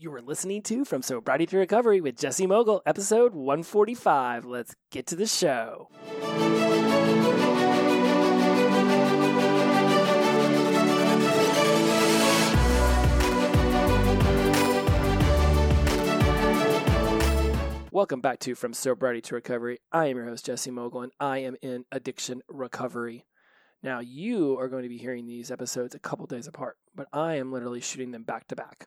You were listening to From Sobriety to Recovery with Jesse Mogul, episode 145. Let's get to the show. Welcome back to From Sobriety to Recovery. I am your host, Jesse Mogul, and I am in addiction recovery. Now, you are going to be hearing these episodes a couple days apart, but I am literally shooting them back to back.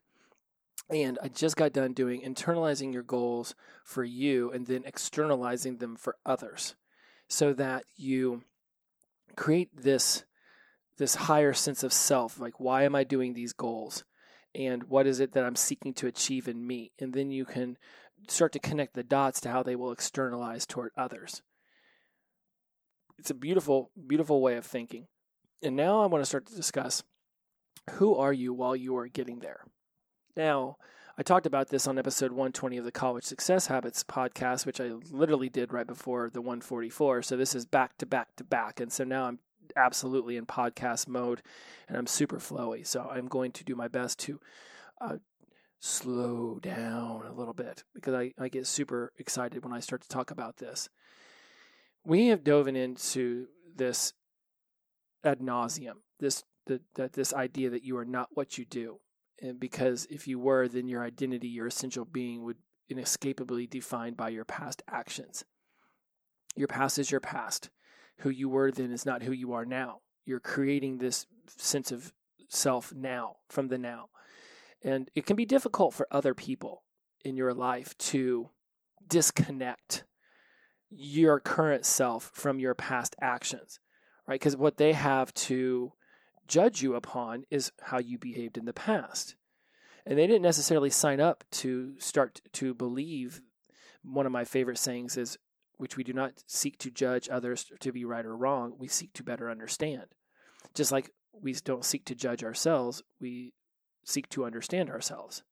And I just got done doing internalizing your goals for you and then externalizing them for others so that you create this this higher sense of self like why am I doing these goals and what is it that I'm seeking to achieve in me and then you can start to connect the dots to how they will externalize toward others. It's a beautiful, beautiful way of thinking. And now I want to start to discuss who are you while you are getting there. Now, I talked about this on episode 120 of the College Success Habits podcast, which I literally did right before the 144. So this is back to back to back. And so now I'm absolutely in podcast mode and I'm super flowy. So I'm going to do my best to uh, slow down a little bit because I, I get super excited when I start to talk about this. We have dove into this ad nauseum, this the, that this idea that you are not what you do, and because if you were, then your identity, your essential being, would inescapably defined by your past actions. Your past is your past. Who you were then is not who you are now. You're creating this sense of self now from the now. And it can be difficult for other people in your life to disconnect your current self from your past actions, right? Because what they have to judge you upon is how you behaved in the past. And they didn't necessarily sign up to start to believe. One of my favorite sayings is, which we do not seek to judge others to be right or wrong, we seek to better understand. Just like we don't seek to judge ourselves, we seek to understand ourselves.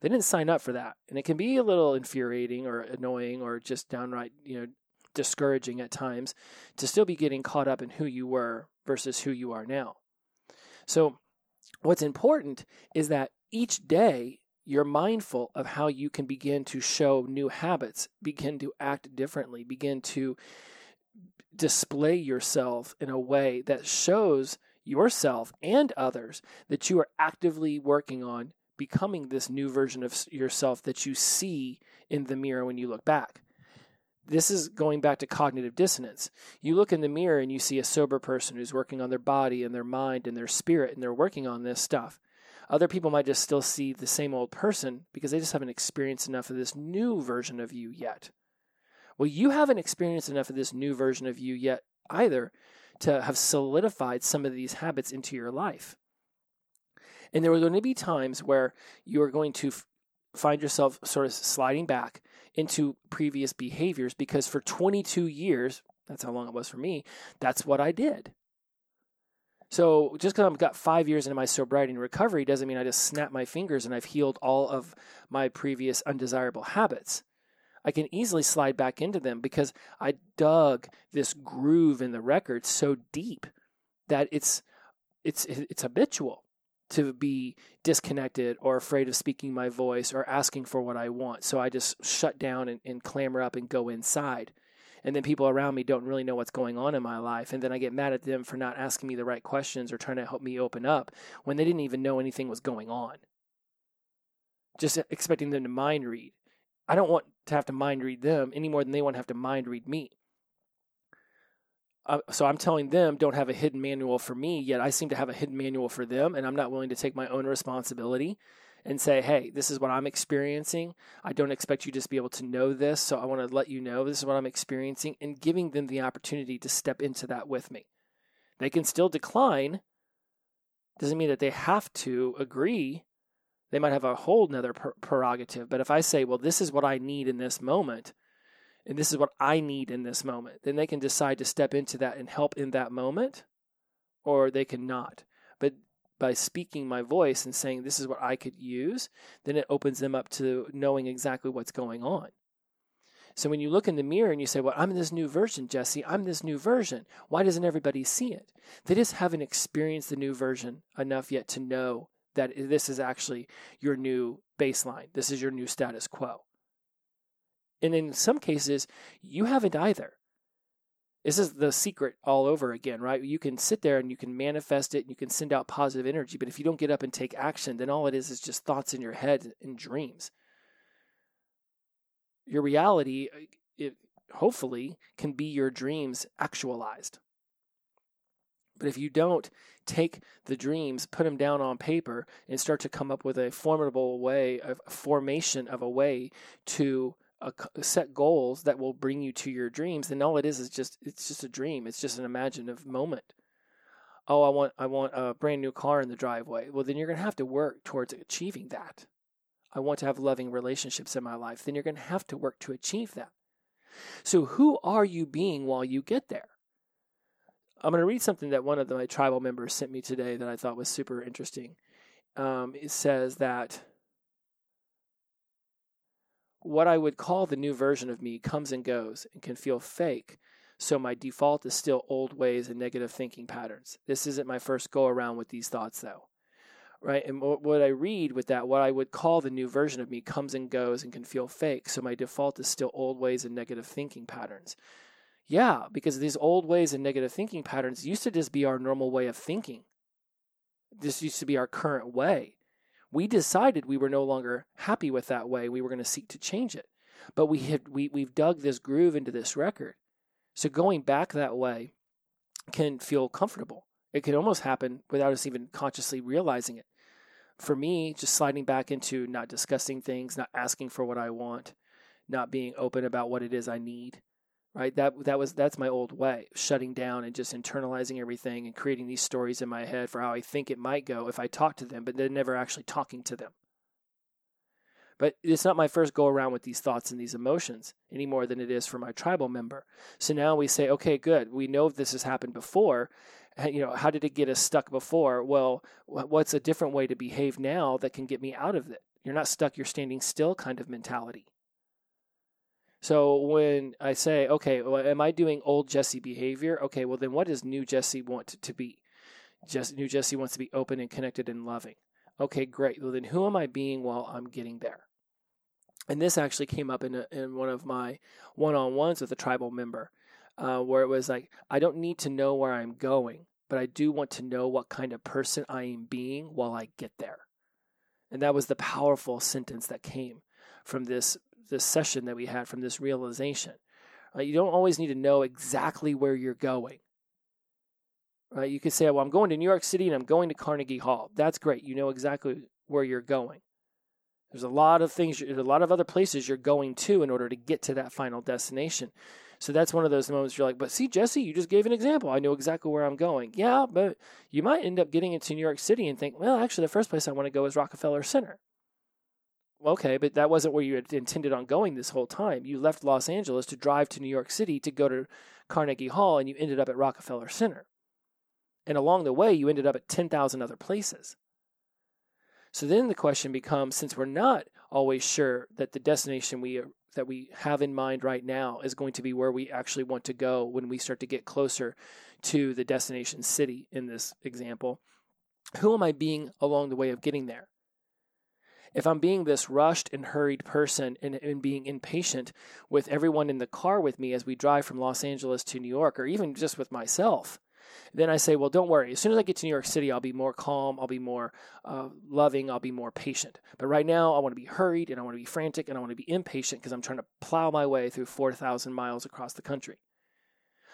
They didn't sign up for that. And it can be a little infuriating or annoying or just downright, you know, discouraging at times to still be getting caught up in who you were versus who you are now. So, what's important is that each day you're mindful of how you can begin to show new habits, begin to act differently, begin to display yourself in a way that shows yourself and others that you are actively working on becoming this new version of yourself that you see in the mirror when you look back. This is going back to cognitive dissonance. You look in the mirror and you see a sober person who's working on their body and their mind and their spirit, and they're working on this stuff. Other people might just still see the same old person because they just haven't experienced enough of this new version of you yet. Well, you haven't experienced enough of this new version of you yet either to have solidified some of these habits into your life. And there are going to be times where you are going to f- find yourself sort of sliding back into previous behaviors because for 22 years, that's how long it was for me, that's what I did. So just because I've got five years into my sobriety and recovery doesn't mean I just snap my fingers and I've healed all of my previous undesirable habits. I can easily slide back into them because I dug this groove in the record so deep that it's it's it's habitual to be disconnected or afraid of speaking my voice or asking for what I want. So I just shut down and, and clamor up and go inside. And then people around me don't really know what's going on in my life. And then I get mad at them for not asking me the right questions or trying to help me open up when they didn't even know anything was going on. Just expecting them to mind read. I don't want to have to mind read them any more than they want to have to mind read me. Uh, so I'm telling them don't have a hidden manual for me, yet I seem to have a hidden manual for them, and I'm not willing to take my own responsibility and say, hey, this is what I'm experiencing. I don't expect you to just be able to know this, so I want to let you know this is what I'm experiencing, and giving them the opportunity to step into that with me. They can still decline. Doesn't mean that they have to agree. They might have a whole nother prerogative. But if I say, well, this is what I need in this moment, and this is what I need in this moment, then they can decide to step into that and help in that moment, or they can not. But by speaking my voice and saying this is what I could use, then it opens them up to knowing exactly what's going on. So when you look in the mirror and you say, Well, I'm this new version, Jesse, I'm this new version, why doesn't everybody see it? They just haven't experienced the new version enough yet to know that this is actually your new baseline. This is your new status quo. And in some cases, you haven't either. This is the secret all over again, right? You can sit there and you can manifest it and you can send out positive energy, but if you don't get up and take action, then all it is is just thoughts in your head and dreams. Your reality, uh, it hopefully, can be your dreams actualized. But if you don't take the dreams, put them down on paper, and start to come up with a formidable way, a formation of a way to uh, set goals that will bring you to your dreams, then all it is is just it's just a dream. It's just an imaginative moment. Oh, I want I want a brand new car in the driveway. Well, then you're going to have to work towards achieving that. I want to have loving relationships in my life. Then you're going to have to work to achieve that. So, who are you being while you get there? I'm going to read something that one of my tribal members sent me today that I thought was super interesting. Um, it says that what I would call the new version of me comes and goes and can feel fake. So my default is still old ways and negative thinking patterns. This isn't my first go around with these thoughts, though. Right? And what I read with that, what I would call the new version of me comes and goes and can feel fake. So my default is still old ways and negative thinking patterns. Yeah, because these old ways and negative thinking patterns used to just be our normal way of thinking. This used to be our current way. We decided we were no longer happy with that way. We were going to seek to change it. But we had we we've dug this groove into this record. So going back that way can feel comfortable. It can almost happen without us even consciously realizing it. For me, just sliding back into not discussing things, not asking for what I want, not being open about what it is I need, right? That that was that's my old way shutting down and just internalizing everything and creating these stories in my head for how i think it might go if i talk to them but then never actually talking to them. But it's not my first go around with these thoughts and these emotions any more than it is for my tribal member. So now we say okay good. We know this has happened before. You know how did it get us stuck before? Well what's a different way to behave now that can get me out of it? You're not stuck. You're standing still kind of mentality so when I say, okay, well, am I doing old Jesse behavior? Okay, well then what does new Jesse want to be? Just new Jesse wants to be open and connected and loving. Okay, great. Well then who am I being while I'm getting there? And this actually came up in a, in one of my one-on-ones with a tribal member, uh, where it was like, I don't need to know where I'm going, but I do want to know what kind of person I am being while I get there. And that was the powerful sentence that came from this this session that we had from this realization. You don't always need to know exactly where you're going. Right? You could say, "Well, I'm going to New York City and I'm going to Carnegie Hall." That's great. You know exactly where you're going. There's a lot of things, there's a lot of other places you're going to in order to get to that final destination. So that's one of those moments you're like, but see, Jesse, you just gave an example. I know exactly where I'm going. Yeah, but you might end up getting into New York City and think, well, actually, the first place I want to go is Rockefeller Center okay, but that wasn't where you had intended on going this whole time. You left Los Angeles to drive to New York City to go to Carnegie Hall, and you ended up at Rockefeller Center. And along the way, you ended up at 10,000 other places. So then the question becomes since we're not always sure that the destination we that we have in mind right now is going to be where we actually want to go when we start to get closer to the destination city in this example, who am I being along the way of getting there? If I'm being this rushed and hurried person and, and, being impatient with everyone in the car with me as we drive from Los Angeles to New York, or even just with myself, then I say, well, don't worry. As soon as I get to New York City, I'll be more calm, I'll be more uh, loving, I'll be more patient. But right now, I want to be hurried and I want to be frantic and I want to be impatient because I'm trying to plow my way through 4,000 miles across the country.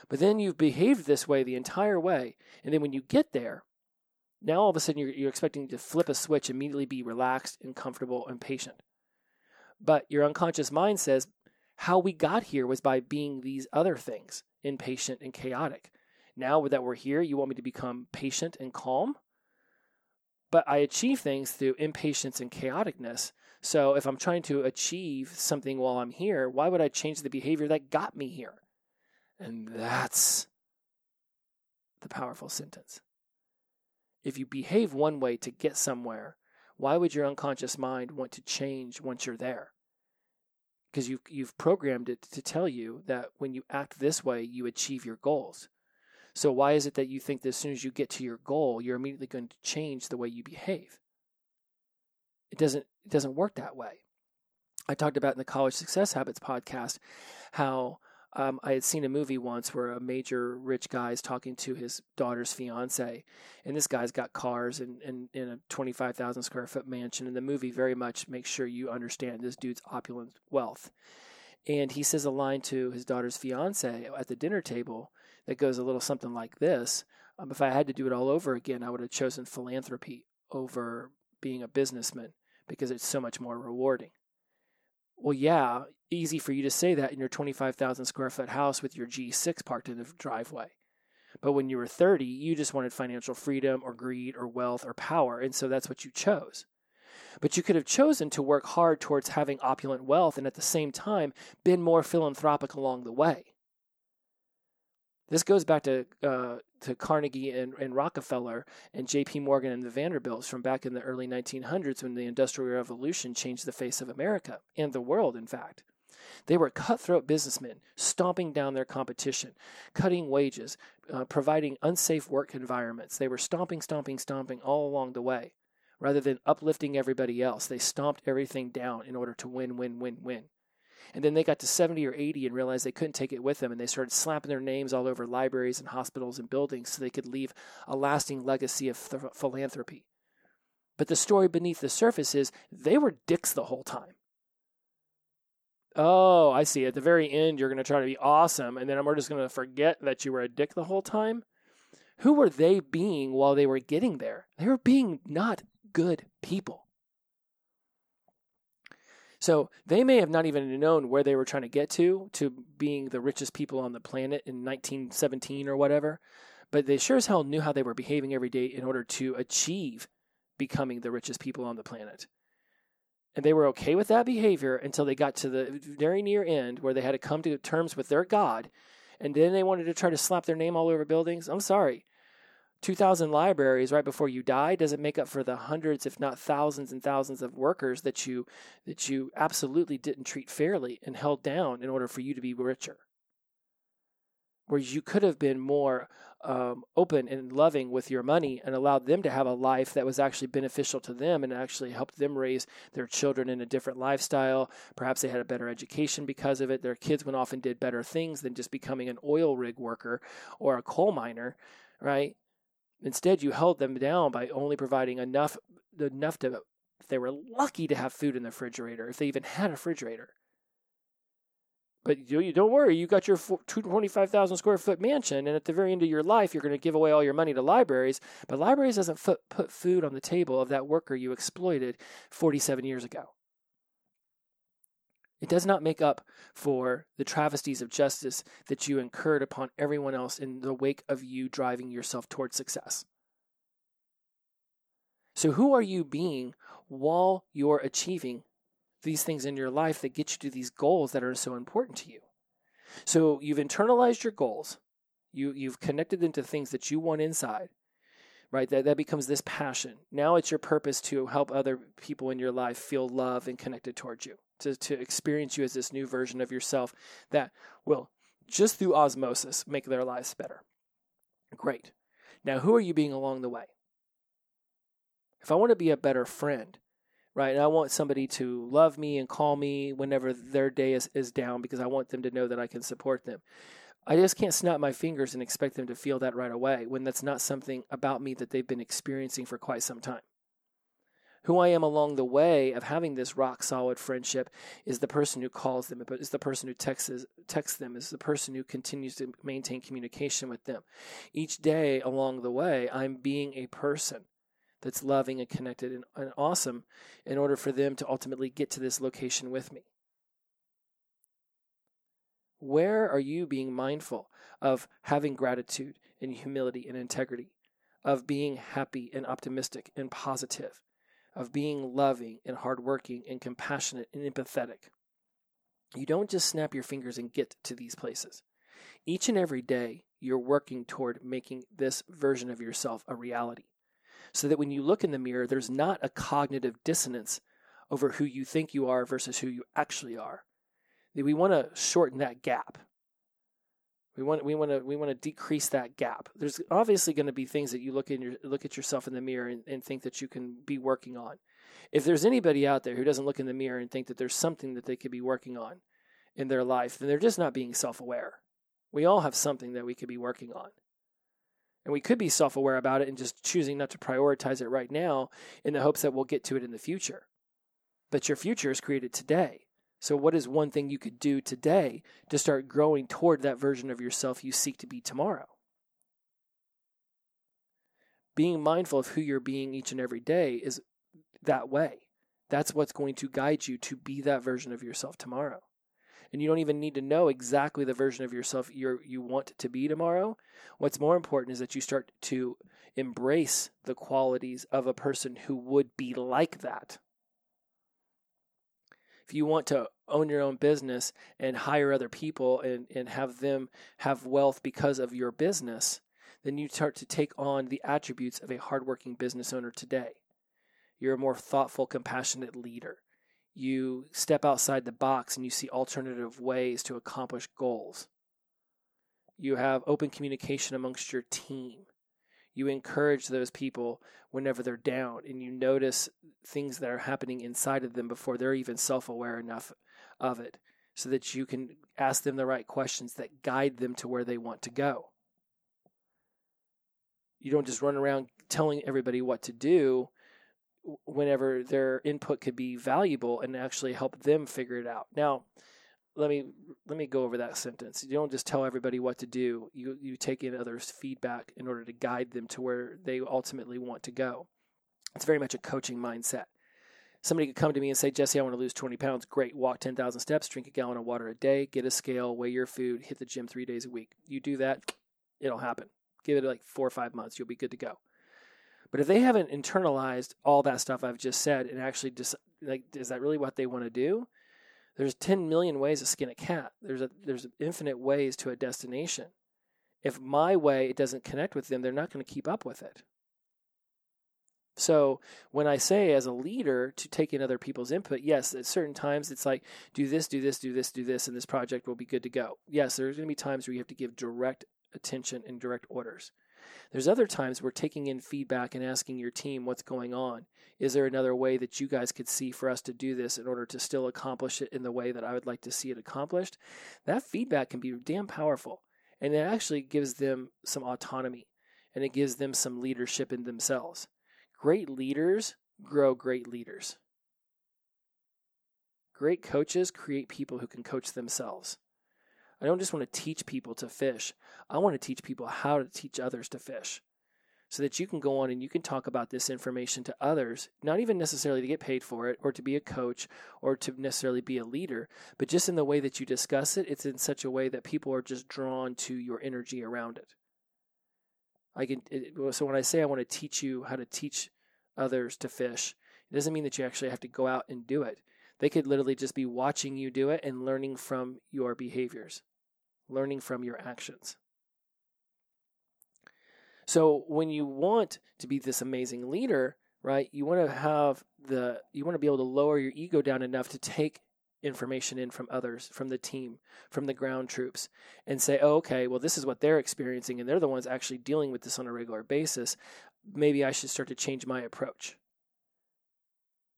But then you've behaved this way the entire way. And then when you get there, now all of a sudden you're, you're expecting to flip a switch, immediately be relaxed and comfortable and patient. But your unconscious mind says how we got here was by being these other things, impatient and chaotic. Now that we're here, you want me to become patient and calm? But I achieve things through impatience and chaoticness. So if I'm trying to achieve something while I'm here, why would I change the behavior that got me here? And that's the powerful sentence. If you behave one way to get somewhere, why would your unconscious mind want to change once you're there? Because you've, you've programmed it to tell you that when you act this way, you achieve your goals. So, why is it that you think that as soon as you get to your goal, you're immediately going to change the way you behave? It doesn't, it doesn't work that way. I talked about in the College Success Habits podcast how um, I had seen a movie once where a major rich guy is talking to his daughter's fiance, and this guy's got cars and in, in, in, a 25,000 square foot mansion. And the movie very much makes sure you understand this dude's opulent wealth. And he says a line to his daughter's fiance at the dinner table that goes a little something like this um, If I had to do it all over again, I would have chosen philanthropy over being a businessman because it's so much more rewarding. Well, yeah, easy for you to say that in your 25,000 square foot house with your G6 parked in the driveway. But when you were 30, you just wanted financial freedom or greed or wealth or power, and so that's what you chose. But you could have chosen to work hard towards having opulent wealth and at the same time been more philanthropic along the way. This goes back to uh, to Carnegie and, and Rockefeller and J.P. Morgan and the Vanderbilts from back in the early 1900s when the Industrial Revolution changed the face of America and the world, in fact. They were cutthroat businessmen, stomping down their competition, cutting wages, uh, providing unsafe work environments. They were stomping, stomping, stomping all along the way. Rather than uplifting everybody else, they stomped everything down in order to win, win, win, win. And then they got to 70 or 80 and realized they couldn't take it with them. And they started slapping their names all over libraries and hospitals and buildings so they could leave a lasting legacy of th- philanthropy. But the story beneath the surface is they were dicks the whole time. Oh, I see. At the very end, you're going to try to be awesome, and then we're just going to forget that you were a dick the whole time. Who were they being while they were getting there? They were being not good people. So they may have not even known where they were trying to get to, to being the richest people on the planet in 1917 or whatever, but they sure as hell knew how they were behaving every day in order to achieve becoming the richest people on the planet. And they were okay with that behavior until they got to the very near end where they had to come to terms with their God. And then they wanted to try to slap their name all over buildings. I'm sorry. 2,000 libraries right before you die doesn't make up for the hundreds, if not thousands and thousands of workers that you that you absolutely didn't treat fairly and held down in order for you to be richer. Whereas you could have been more um, open and loving with your money and allowed them to have a life that was actually beneficial to them and actually helped them raise their children in a different lifestyle. Perhaps they had a better education because of it. Their kids went off and did better things than just becoming an oil rig worker or a coal miner, right? Instead, you held them down by only providing enough enough to they were lucky to have food in the refrigerator if they even had a refrigerator. But you, don't worry, you got your 25,000 square foot mansion, and at the very end of your life, you're going to give away all your money to libraries. But libraries doesn't put food on the table of that worker you exploited 47 years ago. It does not make up for the travesties of justice that you incurred upon everyone else in the wake of you driving yourself towards success. So, who are you being while you're achieving these things in your life that get you to these goals that are so important to you? So, you've internalized your goals, you, you've connected them to things that you want inside, right? That, that becomes this passion. Now it's your purpose to help other people in your life feel love and connected towards you to, to experience you as this new version of yourself that will, just through osmosis, make their lives better. Great. Now, who are you being along the way? If I want to be a better friend, right, and I want somebody to love me and call me whenever their day is, is down because I want them to know that I can support them. I just can't snap my fingers and expect them to feel that right away when that's not something about me that they've been experiencing for quite some time who I am along the way of having this rock solid friendship is the person who calls them, is the person who texts texts them, is the person who continues to maintain communication with them. Each day along the way, I'm being a person that's loving and connected and, and awesome in order for them to ultimately get to this location with me. Where are you being mindful of having gratitude and humility and integrity, of being happy and optimistic and positive? of being loving and hardworking and compassionate and empathetic. You don't just snap your fingers and get to these places. Each and every day, you're working toward making this version of yourself a reality. So that when you look in the mirror, there's not a cognitive dissonance over who you think you are versus who you actually are. We want to shorten that gap. We want we want to we want to decrease that gap. There's obviously going to be things that you look in your look at yourself in the mirror and, and think that you can be working on. If there's anybody out there who doesn't look in the mirror and think that there's something that they could be working on in their life, then they're just not being self aware. We all have something that we could be working on. And we could be self aware about it and just choosing not to prioritize it right now in the hopes that we'll get to it in the future. But your future is created today. So, what is one thing you could do today to start growing toward that version of yourself you seek to be tomorrow? Being mindful of who you're being each and every day is that way. That's what's going to guide you to be that version of yourself tomorrow and you don't even need to know exactly the version of yourself you you want to be tomorrow. What's more important is that you start to embrace the qualities of a person who would be like that. If you want to own your own business and hire other people and, and have them have wealth because of your business, then you start to take on the attributes of a hardworking business owner today. You're a more thoughtful, compassionate leader you step outside the box and you see alternative ways to accomplish goals. You have open communication amongst your team. You encourage those people whenever they're down and you notice things that are happening inside of them before they're even self aware enough of it so that you can ask them the right questions that guide them to where they want to go. You don't just run around telling everybody what to do whenever their input could be valuable and actually help them figure it out. Now, let me let me go over that sentence. You don't just tell everybody what to do. You you take in others' feedback in order to guide them to where they ultimately want to go. It's very much a coaching mindset. Somebody could come to me and say, Jesse, I want to lose 20 pounds. Great. Walk 10,000 steps, drink a gallon of water a day, get a scale, weigh your food, hit the gym three days a week. You do that, it'll happen. Give it like four or five months. You'll be good to go. But if they haven't internalized all that stuff I've just said and actually just like, is that really what they want to do? There's 10 million ways to skin a cat. There's a there's infinite ways to a destination. If my way it doesn't connect with them, they're not going to keep up with it. So when I say as a leader to take in other people's input, yes, at certain times it's like do this, do this, do this, do this, and this project will be good to go. Yes, there's going to be times where you have to give direct attention and direct orders. There's other times where taking in feedback and asking your team what's going on. Is there another way that you guys could see for us to do this in order to still accomplish it in the way that I would like to see it accomplished? That feedback can be damn powerful. And it actually gives them some autonomy and it gives them some leadership in themselves. Great leaders grow great leaders. Great coaches create people who can coach themselves. I don't just want to teach people to fish. I want to teach people how to teach others to fish so that you can go on and you can talk about this information to others, not even necessarily to get paid for it or to be a coach or to necessarily be a leader, but just in the way that you discuss it, it's in such a way that people are just drawn to your energy around it. I can it, so when I say I want to teach you how to teach others to fish, it doesn't mean that you actually have to go out and do it. They could literally just be watching you do it and learning from your behaviors, learning from your actions. So when you want to be this amazing leader, right, you want to have the you want to be able to lower your ego down enough to take information in from others, from the team, from the ground troops, and say, oh, okay, well, this is what they're experiencing, and they're the ones actually dealing with this on a regular basis. Maybe I should start to change my approach.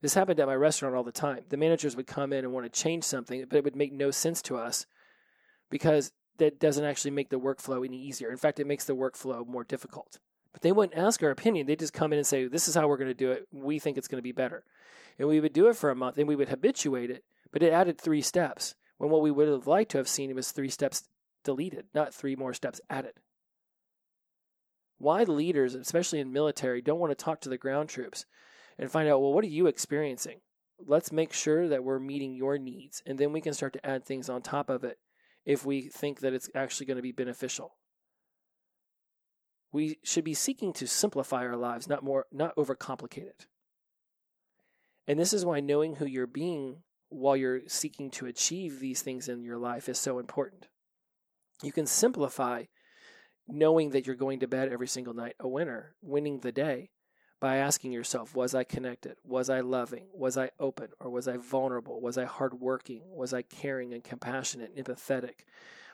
This happened at my restaurant all the time. The managers would come in and want to change something, but it would make no sense to us because that doesn't actually make the workflow any easier. In fact, it makes the workflow more difficult. But they wouldn't ask our opinion. They just come in and say, This is how we're going to do it. We think it's going to be better. And we would do it for a month and we would habituate it, but it added three steps. When what we would have liked to have seen was three steps deleted, not three more steps added. Why leaders, especially in military, don't want to talk to the ground troops and find out, well, what are you experiencing? Let's make sure that we're meeting your needs, and then we can start to add things on top of it if we think that it's actually going to be beneficial. We should be seeking to simplify our lives, not more not overcomplicate it. And this is why knowing who you're being while you're seeking to achieve these things in your life is so important. You can simplify knowing that you're going to bed every single night a winner, winning the day, by asking yourself, was I connected? Was I loving? Was I open? Or was I vulnerable? Was I hardworking? Was I caring and compassionate and empathetic?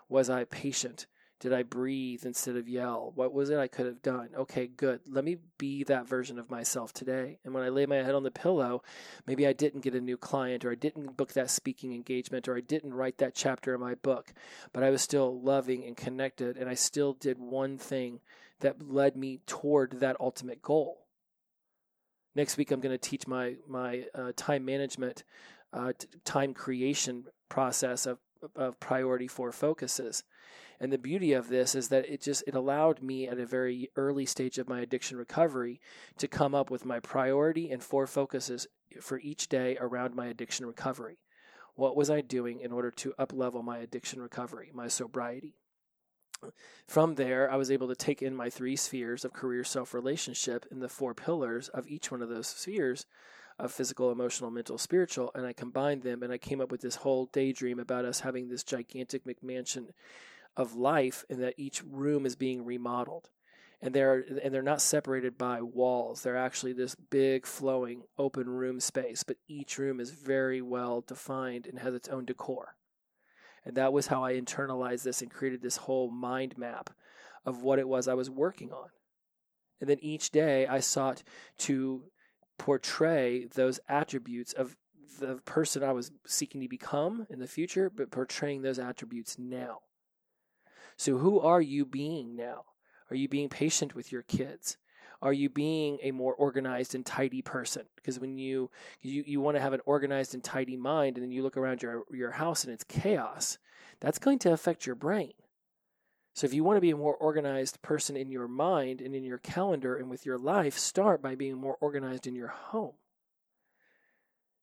Was I patient? Did I breathe instead of yell? What was it I could have done? Okay, good. Let me be that version of myself today. And when I lay my head on the pillow, maybe I didn't get a new client, or I didn't book that speaking engagement, or I didn't write that chapter in my book, but I was still loving and connected, and I still did one thing that led me toward that ultimate goal. Next week, I'm going to teach my my uh, time management, uh, t- time creation process of of priority four focuses and the beauty of this is that it just it allowed me at a very early stage of my addiction recovery to come up with my priority and four focuses for each day around my addiction recovery. What was I doing in order to uplevel my addiction recovery, my sobriety? From there, I was able to take in my three spheres of career, self, relationship, and the four pillars of each one of those spheres of physical, emotional, mental, spiritual, and I combined them and I came up with this whole daydream about us having this gigantic McMansion of life and that each room is being remodeled. And they're and they're not separated by walls. They're actually this big flowing open room space but each room is very well defined and has its own decor and that was how i internalized this and created this whole mind map of what it was i was working on and then each day i sought to portray those attributes of the person i was seeking to become in the future but portraying those attributes now so, who are you being now? Are you being patient with your kids? Are you being a more organized and tidy person? Because when you you, you want to have an organized and tidy mind, and then you look around your your house and it's chaos, that's going to affect your brain. So if you want to be a more organized person in your mind and in your calendar and with your life, start by being more organized in your home.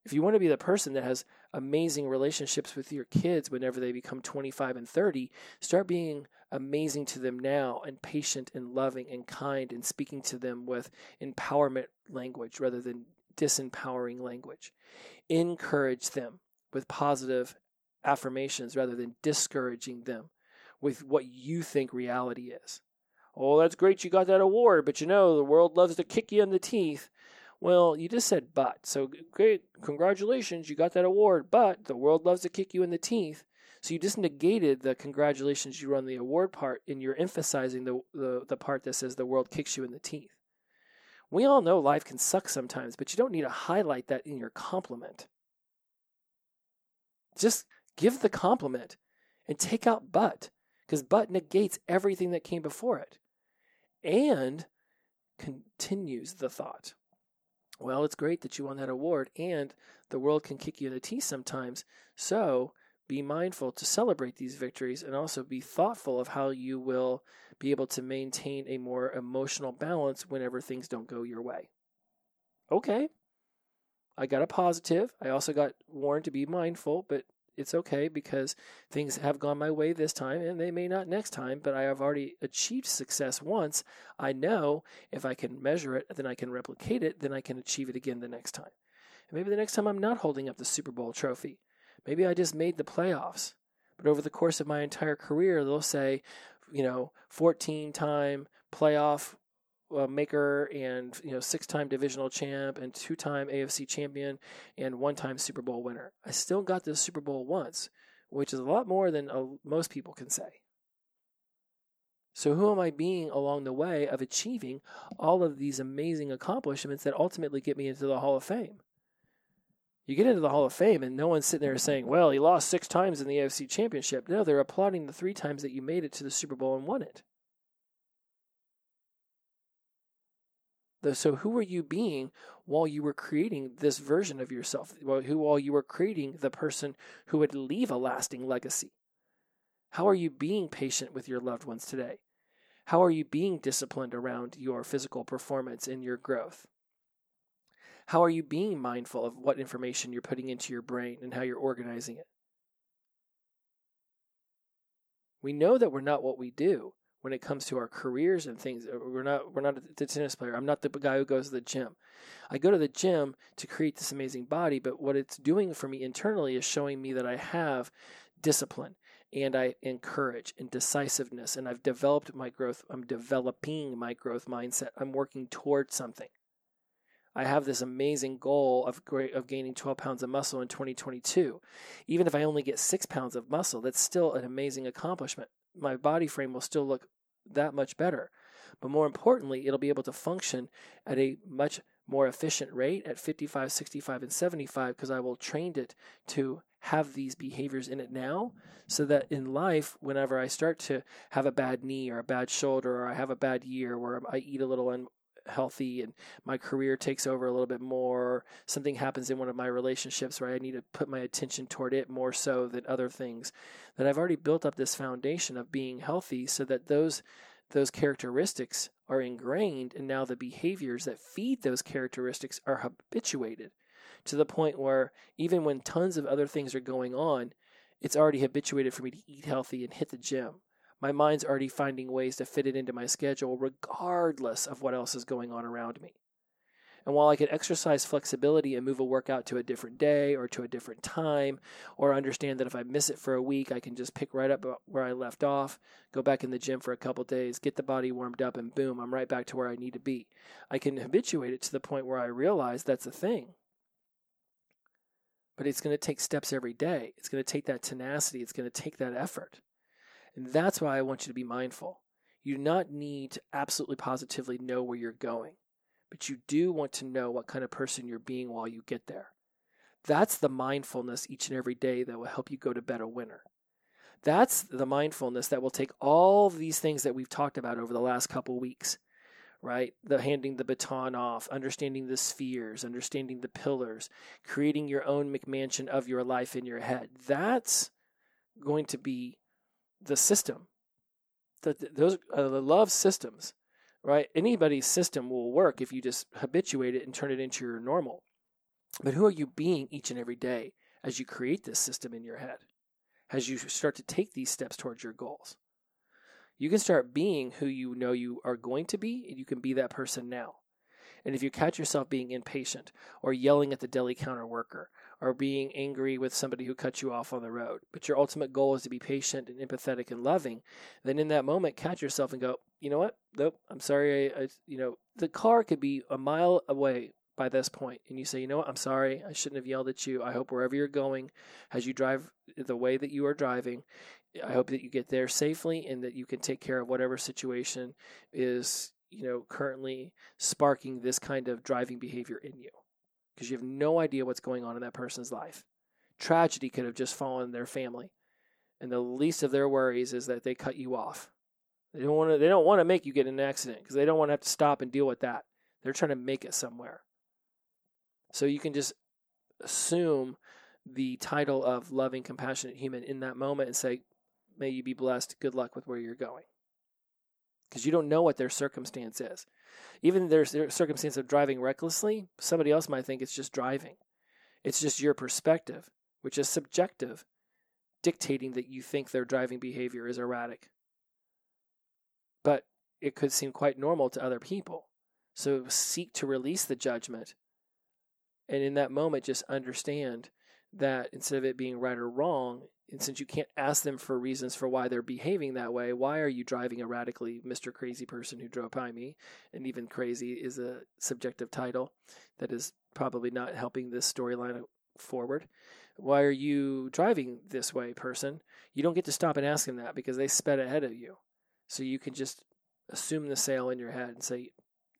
If you want to be the person that has amazing relationships with your kids whenever they become 25 and 30, start being amazing to them now and patient and loving and kind and speaking to them with empowerment language rather than disempowering language. Encourage them with positive affirmations rather than discouraging them with what you think reality is. Oh, that's great you got that award, but you know, the world loves to kick you in the teeth. Well, you just said but. So great, congratulations, you got that award, but the world loves to kick you in the teeth. So you just negated the congratulations you won the award part and you're emphasizing the, the, the part that says the world kicks you in the teeth. We all know life can suck sometimes, but you don't need to highlight that in your compliment. Just give the compliment and take out but, because but negates everything that came before it and continues the thought well, it's great that you won that award, and the world can kick you in the teeth sometimes. So be mindful to celebrate these victories and also be thoughtful of how you will be able to maintain a more emotional balance whenever things don't go your way. Okay. I got a positive. I also got warned to be mindful, but it's okay because things have gone my way this time and they may not next time, but I have already achieved success once. I know if I can measure it, then I can replicate it, then I can achieve it again the next time. And maybe the next time I'm not holding up the Super Bowl trophy. Maybe I just made the playoffs. But over the course of my entire career, they'll say, you know, 14 time playoff uh, maker and you know six-time divisional champ and two-time AFC champion and one-time Super Bowl winner. I still got the Super Bowl once, which is a lot more than uh, most people can say. So who am I being along the way of achieving all of these amazing accomplishments that ultimately get me into the Hall of Fame? You get into the Hall of Fame and no one's sitting there saying, "Well, he lost 6 times in the AFC championship." No, they're applauding the 3 times that you made it to the Super Bowl and won it. So, who were you being while you were creating this version of yourself? Who, while you were creating the person who would leave a lasting legacy? How are you being patient with your loved ones today? How are you being disciplined around your physical performance and your growth? How are you being mindful of what information you're putting into your brain and how you're organizing it? We know that we're not what we do when it comes to our careers and things. Uh, we're not we're not the tennis player. I'm not the guy who goes to the gym. I go to the gym to create this amazing body, but what it's doing for me internally is showing me that I have discipline and I encourage and decisiveness and I've developed my growth. I'm developing my growth mindset. I'm working towards something. I have this amazing goal of of gaining 12 pounds of muscle in 2022. Even if I only get six pounds of muscle, that's still an amazing accomplishment. My body frame will still look that much better. But more importantly, it'll be able to function at a much more efficient rate at 55, 65, and 75 because I will trained it to have these behaviors in it now so that in life, whenever I start to have a bad knee or a bad shoulder or I have a bad year where I eat a little unhealthy and my career takes over a little bit more, something happens in one of my relationships where I need to put my attention toward it more so than other things, that I've already built up this foundation of being healthy so that those those characteristics are ingrained and now the behaviors that feed those characteristics are habituated to the point where even when tons of other things are going on, it's already habituated for me to eat healthy and hit the gym. My mind's already finding ways to fit it into my schedule regardless of what else is going on around me. And while I can exercise flexibility and move a workout to a different day or to a different time, or understand that if I miss it for a week, I can just pick right up where I left off, go back in the gym for a couple days, get the body warmed up, and boom, I'm right back to where I need to be. I can habituate it to the point where I realize that's a thing. But it's going to take steps every day. It's going to take that tenacity. It's going to take that effort. And that's why I want you to be mindful. You do not need to absolutely positively know where you're going but you do want to know what kind of person you're being while you get there. That's the mindfulness each and every day that will help you go to bed a winner. That's the mindfulness that will take all these things that we've talked about over the last couple weeks, right? The handing the baton off, understanding the spheres, understanding the pillars, creating your own McMansion of your life in your head. That's going to be the system. The, those uh, the love systems right? Anybody's system will work if you just habituate it and turn it into your normal. But who are you being each and every day as you create this system in your head? As you start to take these steps towards your goals? You can start being who you know you are going to be, and you can be that person now. And if you catch yourself being impatient or yelling at the deli counter worker or being angry with somebody who cut you off on the road, but your ultimate goal is to be patient and empathetic and loving, then in that moment, catch yourself and go, you know what? Nope, I'm sorry. I, I, you know, the car could be a mile away by this point, and you say, you know what? I'm sorry. I shouldn't have yelled at you. I hope wherever you're going, as you drive the way that you are driving, I hope that you get there safely and that you can take care of whatever situation is, you know, currently sparking this kind of driving behavior in you because you have no idea what's going on in that person's life. Tragedy could have just fallen their family, and the least of their worries is that they cut you off. They don't want to. They don't want to make you get in an accident because they don't want to have to stop and deal with that. They're trying to make it somewhere. So you can just assume the title of loving, compassionate human in that moment and say, "May you be blessed. Good luck with where you're going." Because you don't know what their circumstance is. Even their, their circumstance of driving recklessly, somebody else might think it's just driving. It's just your perspective, which is subjective, dictating that you think their driving behavior is erratic. But it could seem quite normal to other people. So seek to release the judgment. And in that moment, just understand that instead of it being right or wrong, and since you can't ask them for reasons for why they're behaving that way, why are you driving erratically, Mr. Crazy Person who drove by me? And even crazy is a subjective title that is probably not helping this storyline forward. Why are you driving this way, person? You don't get to stop and ask them that because they sped ahead of you. So you can just assume the sale in your head and say,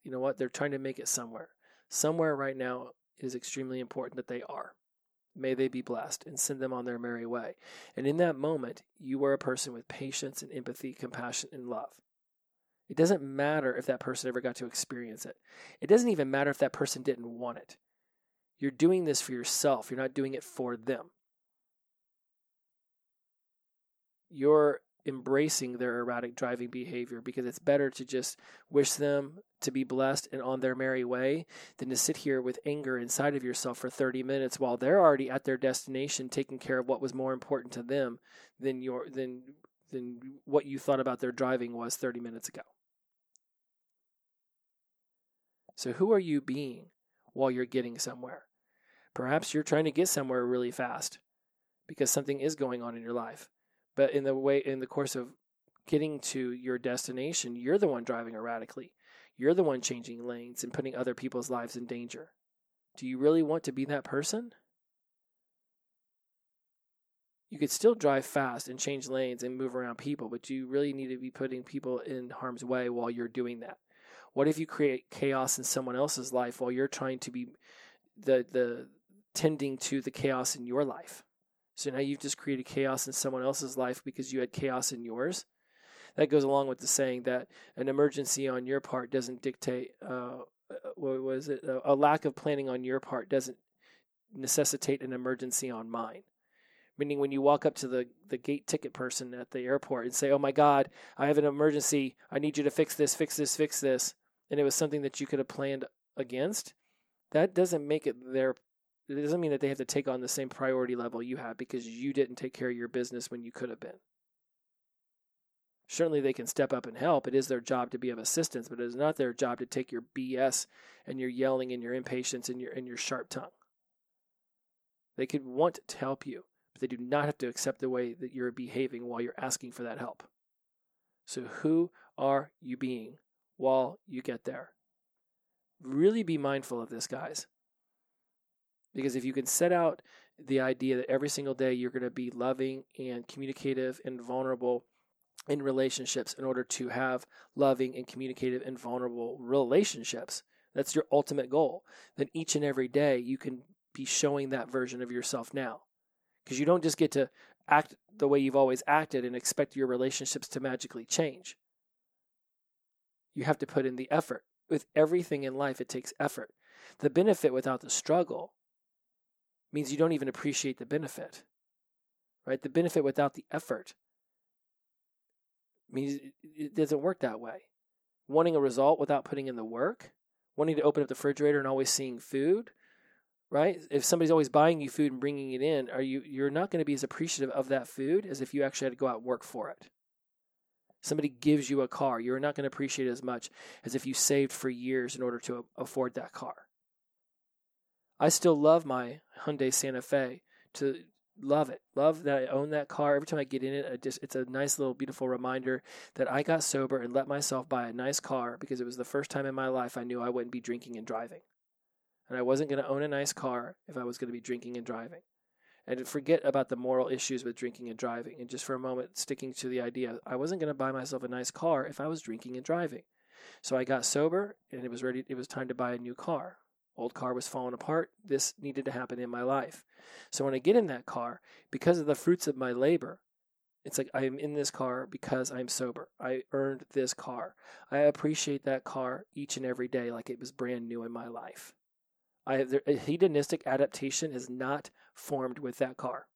you know what, they're trying to make it somewhere. Somewhere right now is extremely important that they are. May they be blessed and send them on their merry way. And in that moment, you are a person with patience and empathy, compassion, and love. It doesn't matter if that person ever got to experience it. It doesn't even matter if that person didn't want it. You're doing this for yourself, you're not doing it for them. You're embracing their erratic driving behavior because it's better to just wish them to be blessed and on their merry way than to sit here with anger inside of yourself for 30 minutes while they're already at their destination taking care of what was more important to them than your than than what you thought about their driving was 30 minutes ago. So who are you being while you're getting somewhere? Perhaps you're trying to get somewhere really fast because something is going on in your life but in the way in the course of getting to your destination, you're the one driving erratically. You're the one changing lanes and putting other people's lives in danger. Do you really want to be that person? You could still drive fast and change lanes and move around people, but do you really need to be putting people in harm's way while you're doing that. What if you create chaos in someone else's life while you're trying to be the the tending to the chaos in your life? So now you've just created chaos in someone else's life because you had chaos in yours. That goes along with the saying that an emergency on your part doesn't dictate. Uh, what was it? A lack of planning on your part doesn't necessitate an emergency on mine. Meaning, when you walk up to the, the gate ticket person at the airport and say, Oh my God, I have an emergency. I need you to fix this, fix this, fix this. And it was something that you could have planned against. That doesn't make it their it doesn't mean that they have to take on the same priority level you have because you didn't take care of your business when you could have been. Certainly, they can step up and help. It is their job to be of assistance, but it is not their job to take your BS and your yelling and your impatience and your and your sharp tongue. They could want to help you, but they do not have to accept the way that you're behaving while you're asking for that help. So, who are you being while you get there? Really be mindful of this, guys. Because if you can set out the idea that every single day you're going to be loving and communicative and vulnerable in relationships in order to have loving and communicative and vulnerable relationships, that's your ultimate goal. Then each and every day you can be showing that version of yourself now. Because you don't just get to act the way you've always acted and expect your relationships to magically change. You have to put in the effort. With everything in life, it takes effort. The benefit without the struggle means you don't even appreciate the benefit. Right? The benefit without the effort means it doesn't work that way. Wanting a result without putting in the work, wanting to open up the refrigerator and always seeing food, right? If somebody's always buying you food and bringing it in, are you you're not going to be as appreciative of that food as if you actually had to go out and work for it. Somebody gives you a car, you're not going to appreciate it as much as if you saved for years in order to afford that car. I still love my Hyundai Santa Fe to love it. Love that I own that car. Every time I get in it, I just it's a nice little beautiful reminder that I got sober and let myself buy a nice car because it was the first time in my life I knew I wouldn't be drinking and driving. And I wasn't going to own a nice car if I was going to be drinking and driving. And forget about the moral issues with drinking and driving. And just for a moment, sticking to the idea, I wasn't going to buy myself a nice car if I was drinking and driving. So I got sober and it was ready. It was time to buy a new car. Old car was falling apart. This needed to happen in my life. So when I get in that car, because of the fruits of my labor, it's like I'm in this car because I'm sober. I earned this car. I appreciate that car each and every day like it was brand new in my life. I have, a hedonistic adaptation is not formed with that car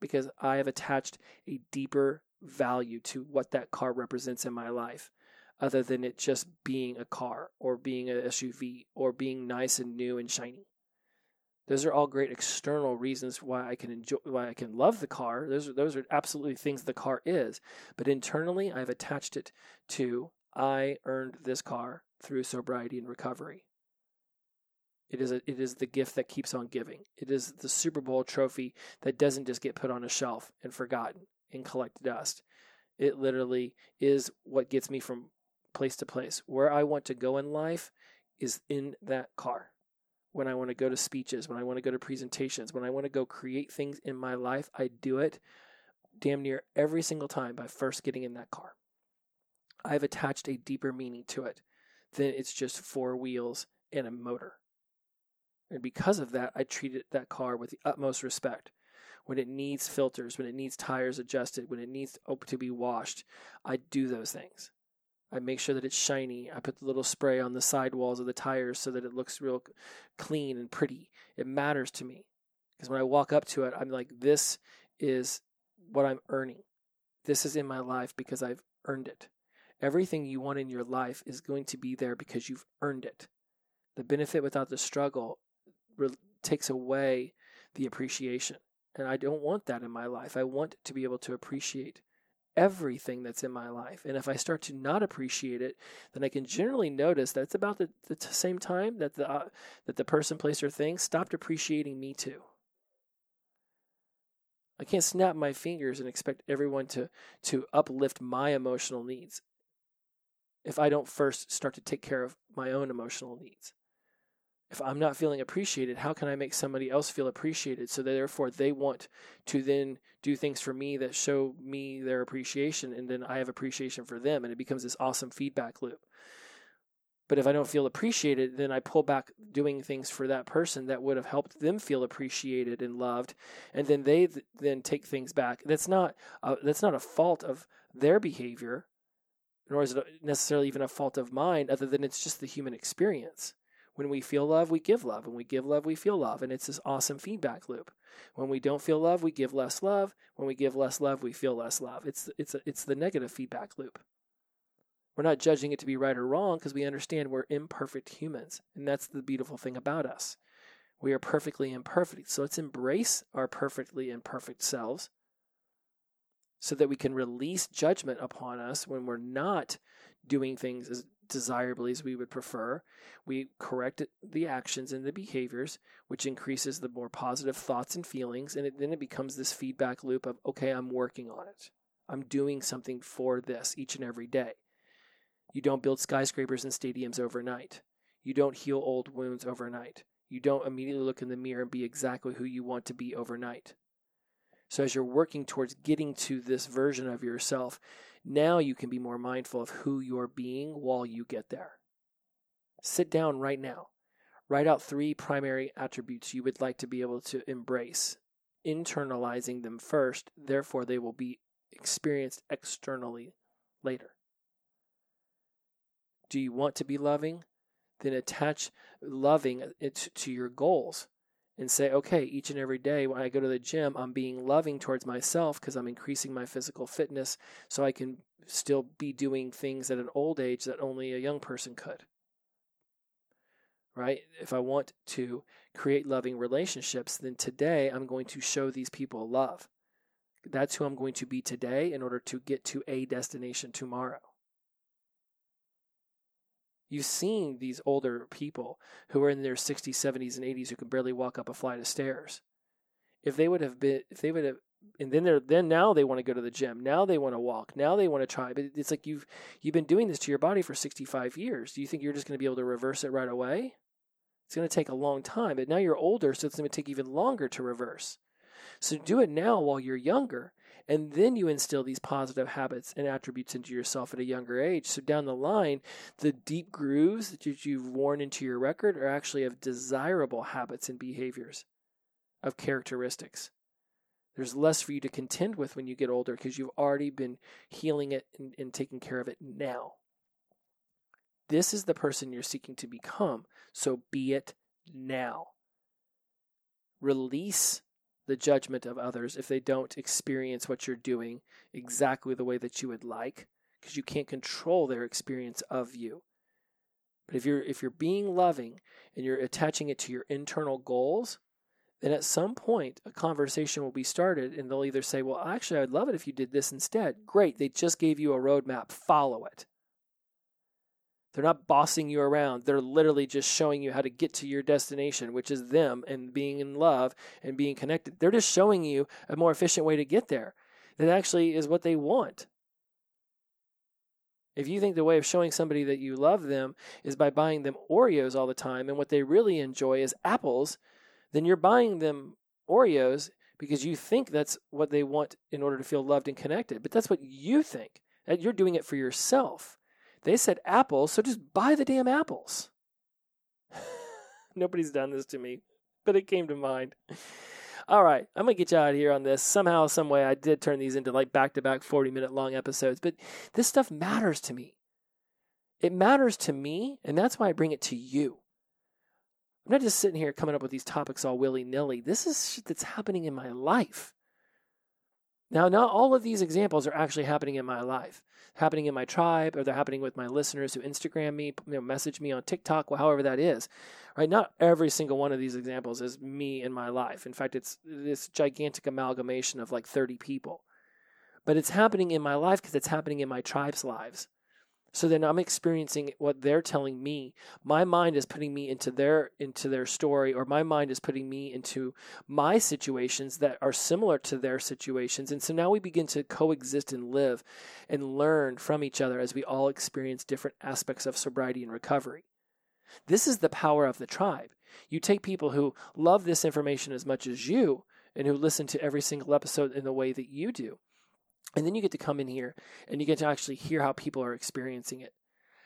because I have attached a deeper value to what that car represents in my life other than it just being a car or being an SUV or being nice and new and shiny. Those are all great external reasons why I can enjoy, why I can love the car. Those are, those are absolutely things the car is. But internally, I've attached it to I earned this car through sobriety and recovery. It is a, it is the gift that keeps on giving. It is the Super Bowl trophy that doesn't just get put on a shelf and forgotten and collect dust. It literally is what gets me from place to place. Where I want to go in life is in that car. When I want to go to speeches, when I want to go to presentations, when I want to go create things in my life, I do it damn near every single time by first getting in that car. I've attached a deeper meaning to it than it's just four wheels and a motor. And because of that, I treated that car with the utmost respect. When it needs filters, when it needs tires adjusted, when it needs to be washed, I do those things. I make sure that it's shiny. I put the little spray on the sidewalls of the tires so that it looks real clean and pretty. It matters to me because when I walk up to it, I'm like, this is what I'm earning. This is in my life because I've earned it. Everything you want in your life is going to be there because you've earned it. The benefit without the struggle re- takes away the appreciation. And I don't want that in my life. I want to be able to appreciate everything that's in my life. And if I start to not appreciate it, then I can generally notice that it's about the, the same time that the uh, that the person, place, or thing stopped appreciating me too. I can't snap my fingers and expect everyone to to uplift my emotional needs if I don't first start to take care of my own emotional needs if I'm not feeling appreciated, how can I make somebody else feel appreciated? So therefore, they want to then do things for me that show me their appreciation, and then I have appreciation for them, and it becomes this awesome feedback loop. But if I don't feel appreciated, then I pull back doing things for that person that would have helped them feel appreciated and loved, and then they th- then take things back. That's not a, that's not a fault of their behavior, nor is it necessarily even a fault of mine, other than it's just the human experience. When we feel love, we give love. When we give love, we feel love. And it's this awesome feedback loop. When we don't feel love, we give less love. When we give less love, we feel less love. It's, it's, it's the negative feedback loop. We're not judging it to be right or wrong because we understand we're imperfect humans. And that's the beautiful thing about us. We are perfectly imperfect. So let's embrace our perfectly imperfect selves so that we can release judgment upon us when we're not doing things as desirably as we would prefer. We correct the actions and the behaviors, which increases the more positive thoughts and feelings. And it, then it becomes this feedback loop of, okay, I'm working on it. I'm doing something for this each and every day. You don't build skyscrapers and stadiums overnight. You don't heal old wounds overnight. You don't immediately look in the mirror and be exactly who you want to be overnight. So, as you're working towards getting to this version of yourself, now you can be more mindful of who you're being while you get there. Sit down right now. Write out three primary attributes you would like to be able to embrace, internalizing them first, therefore, they will be experienced externally later. Do you want to be loving? Then attach loving uh, it to your goals and say, okay, each and every day when I go to the gym, I'm being loving towards myself because I'm increasing my physical fitness so I can still be doing things at an old age that only a young person could. Right? If I want to create loving relationships, then today I'm going to show these people love. That's who I'm going to be today in order to get to a destination tomorrow. You've seen these older people who are in their 60s, 70s, and 80s who can barely walk up a flight of stairs. If they would have been, if they would have, and then they're then now they want to go to the gym. Now they want to walk. Now they want to try. But it's like you've you've been doing this to your body for 65 years. Do you think you're just going to be able to reverse it right away? It's going to take a long time. But now you're older, so it's going to take even longer to reverse. So do it now while you're younger and then you instill these positive habits and attributes into yourself at a younger age. So down the line, the deep grooves that you've worn into your record are actually of desirable habits and behaviors, of characteristics. There's less for you to contend with when you get older because you've already been healing it and, and taking care of it now. This is the person you're seeking to become, so be it now. Release the judgment of others if they don't experience what you're doing exactly the way that you would like because you can't control their experience of you. But if you're if you're being loving and you're attaching it to your internal goals, then at some point a conversation will be started and they'll either say, "Well, actually I'd love it if you did this instead." Great, they just gave you a roadmap, follow it. They're not bossing you around. They're literally just showing you how to get to your destination, which is them and being in love and being connected. They're just showing you a more efficient way to get there. That actually is what they want. If you think the way of showing somebody that you love them is by buying them Oreos all the time and what they really enjoy is apples, then you're buying them Oreos because you think that's what they want in order to feel loved and connected. But that's what you think. You're doing it for yourself. They said apples, so just buy the damn apples. Nobody's done this to me, but it came to mind. All right, I'm gonna get you out of here on this. Somehow, some way, I did turn these into like back-to-back 40-minute long episodes, but this stuff matters to me. It matters to me, and that's why I bring it to you. I'm not just sitting here coming up with these topics all willy-nilly. This is shit that's happening in my life. Now, not all of these examples are actually happening in my life, happening in my tribe, or they're happening with my listeners who Instagram me, you know, message me on TikTok, however that is. Right? Not every single one of these examples is me in my life. In fact, it's this gigantic amalgamation of like 30 people. But it's happening in my life because it's happening in my tribe's lives. So then I'm experiencing what they're telling me. My mind is putting me into their into their story or my mind is putting me into my situations that are similar to their situations. And so now we begin to coexist and live and learn from each other as we all experience different aspects of sobriety and recovery. This is the power of the tribe. You take people who love this information as much as you and who listen to every single episode in the way that you do. And then you get to come in here and you get to actually hear how people are experiencing it,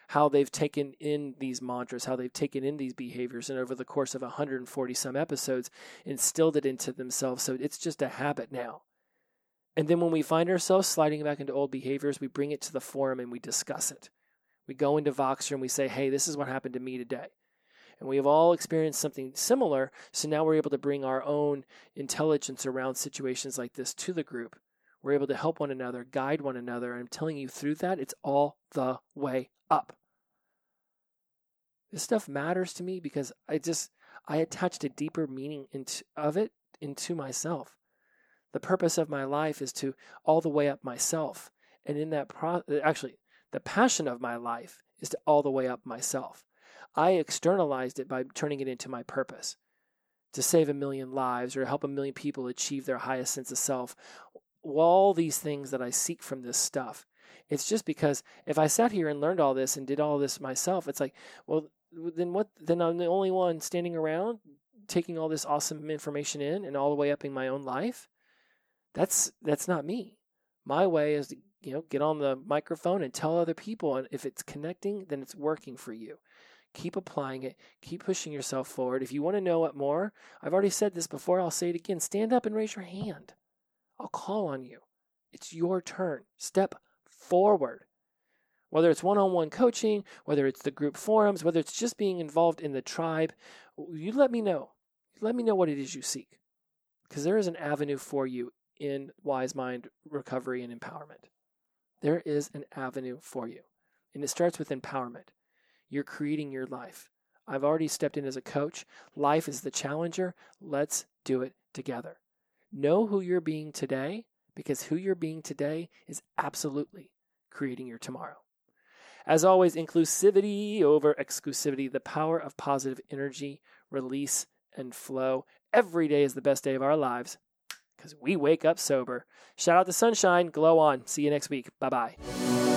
how they've taken in these mantras, how they've taken in these behaviors, and over the course of 140 some episodes, instilled it into themselves. So it's just a habit now. And then when we find ourselves sliding back into old behaviors, we bring it to the forum and we discuss it. We go into Voxer and we say, hey, this is what happened to me today. And we have all experienced something similar. So now we're able to bring our own intelligence around situations like this to the group. We're able to help one another, guide one another. And I'm telling you, through that, it's all the way up. This stuff matters to me because I just I attached a deeper meaning into, of it into myself. The purpose of my life is to all the way up myself. And in that pro actually, the passion of my life is to all the way up myself. I externalized it by turning it into my purpose to save a million lives or help a million people achieve their highest sense of self. All these things that I seek from this stuff. It's just because if I sat here and learned all this and did all this myself, it's like, well, then what? Then I'm the only one standing around taking all this awesome information in and all the way upping my own life. That's that's not me. My way is to you know get on the microphone and tell other people, and if it's connecting, then it's working for you. Keep applying it. Keep pushing yourself forward. If you want to know what more, I've already said this before, I'll say it again. Stand up and raise your hand. I'll call on you. It's your turn. Step forward. Whether it's one on one coaching, whether it's the group forums, whether it's just being involved in the tribe, you let me know. Let me know what it is you seek. Because there is an avenue for you in Wise Mind recovery and empowerment. There is an avenue for you. And it starts with empowerment. You're creating your life. I've already stepped in as a coach. Life is the challenger. Let's do it together. Know who you're being today because who you're being today is absolutely creating your tomorrow. As always, inclusivity over exclusivity, the power of positive energy, release, and flow. Every day is the best day of our lives because we wake up sober. Shout out to Sunshine, glow on. See you next week. Bye bye.